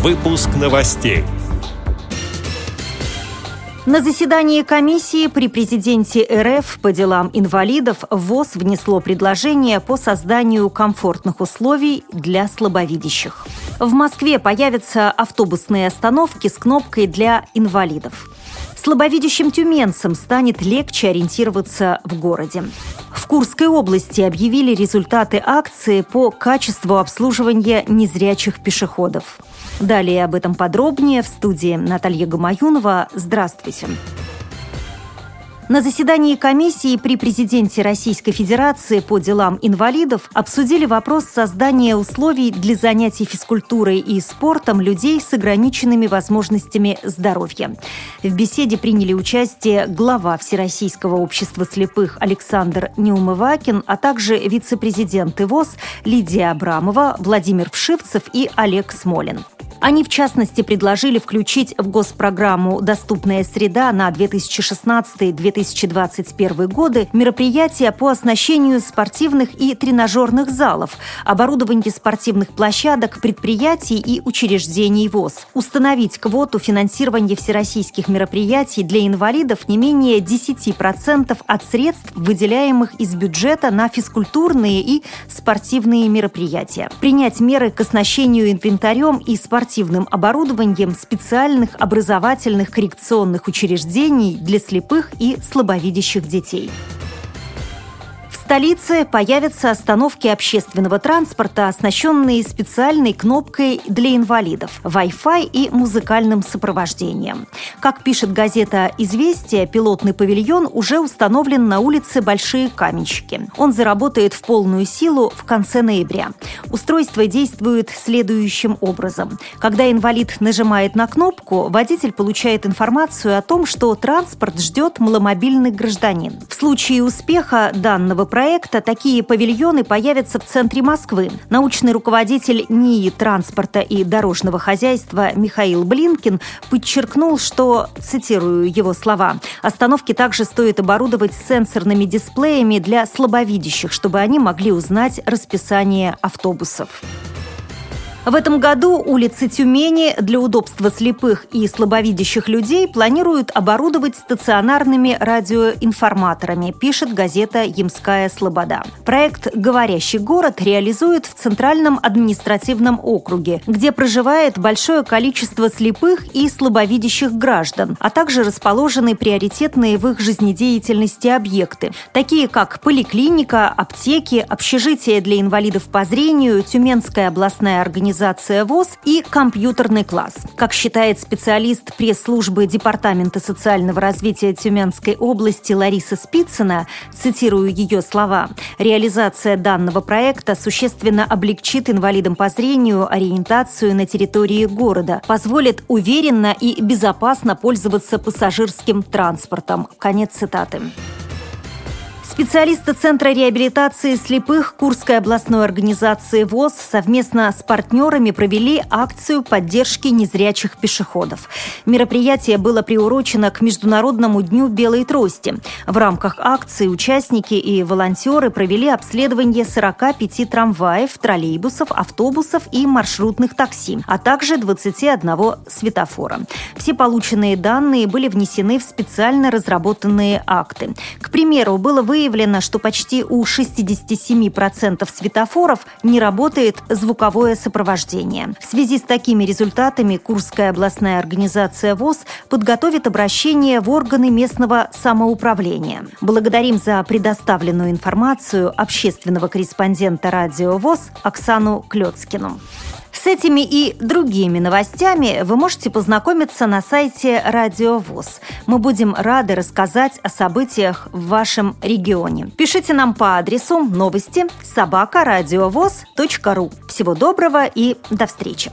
Выпуск новостей. На заседании комиссии при президенте РФ по делам инвалидов ВОЗ внесло предложение по созданию комфортных условий для слабовидящих. В Москве появятся автобусные остановки с кнопкой для инвалидов. Слабовидящим тюменцам станет легче ориентироваться в городе. В Курской области объявили результаты акции по качеству обслуживания незрячих пешеходов. Далее об этом подробнее в студии Наталья Гамаюнова. Здравствуйте. На заседании комиссии при президенте Российской Федерации по делам инвалидов обсудили вопрос создания условий для занятий физкультурой и спортом людей с ограниченными возможностями здоровья. В беседе приняли участие глава Всероссийского общества слепых Александр Неумывакин, а также вице-президенты ВОЗ Лидия Абрамова, Владимир Вшивцев и Олег Смолин. Они, в частности, предложили включить в госпрограмму «Доступная среда» на 2016-2021 годы мероприятия по оснащению спортивных и тренажерных залов, оборудование спортивных площадок, предприятий и учреждений ВОЗ, установить квоту финансирования всероссийских мероприятий для инвалидов не менее 10% от средств, выделяемых из бюджета на физкультурные и спортивные мероприятия, принять меры к оснащению инвентарем и спортивным спортивным оборудованием специальных образовательных коррекционных учреждений для слепых и слабовидящих детей столице появятся остановки общественного транспорта, оснащенные специальной кнопкой для инвалидов, Wi-Fi и музыкальным сопровождением. Как пишет газета «Известия», пилотный павильон уже установлен на улице Большие Каменщики. Он заработает в полную силу в конце ноября. Устройство действует следующим образом. Когда инвалид нажимает на кнопку, водитель получает информацию о том, что транспорт ждет маломобильный гражданин. В случае успеха данного проекта проекта такие павильоны появятся в центре Москвы. Научный руководитель НИИ транспорта и дорожного хозяйства Михаил Блинкин подчеркнул, что, цитирую его слова, остановки также стоит оборудовать сенсорными дисплеями для слабовидящих, чтобы они могли узнать расписание автобусов. В этом году улицы Тюмени для удобства слепых и слабовидящих людей планируют оборудовать стационарными радиоинформаторами, пишет газета «Ямская Слобода». Проект «Говорящий город» реализует в Центральном административном округе, где проживает большое количество слепых и слабовидящих граждан, а также расположены приоритетные в их жизнедеятельности объекты, такие как поликлиника, аптеки, общежитие для инвалидов по зрению, Тюменская областная организация организация ВОЗ и компьютерный класс. Как считает специалист пресс-службы Департамента социального развития Тюменской области Лариса Спицына, цитирую ее слова, реализация данного проекта существенно облегчит инвалидам по зрению ориентацию на территории города, позволит уверенно и безопасно пользоваться пассажирским транспортом. Конец цитаты. Специалисты Центра реабилитации слепых Курской областной организации ВОЗ совместно с партнерами провели акцию поддержки незрячих пешеходов. Мероприятие было приурочено к Международному дню белой трости. В рамках акции участники и волонтеры провели обследование 45 трамваев, троллейбусов, автобусов и маршрутных такси, а также 21 светофора. Все полученные данные были внесены в специально разработанные акты. К примеру, было выявлено выявлено, что почти у 67% светофоров не работает звуковое сопровождение. В связи с такими результатами Курская областная организация ВОЗ подготовит обращение в органы местного самоуправления. Благодарим за предоставленную информацию общественного корреспондента радио ВОЗ Оксану Клецкину. Этими и другими новостями вы можете познакомиться на сайте Радио ВОЗ. Мы будем рады рассказать о событиях в вашем регионе. Пишите нам по адресу новости собака ру. Всего доброго и до встречи!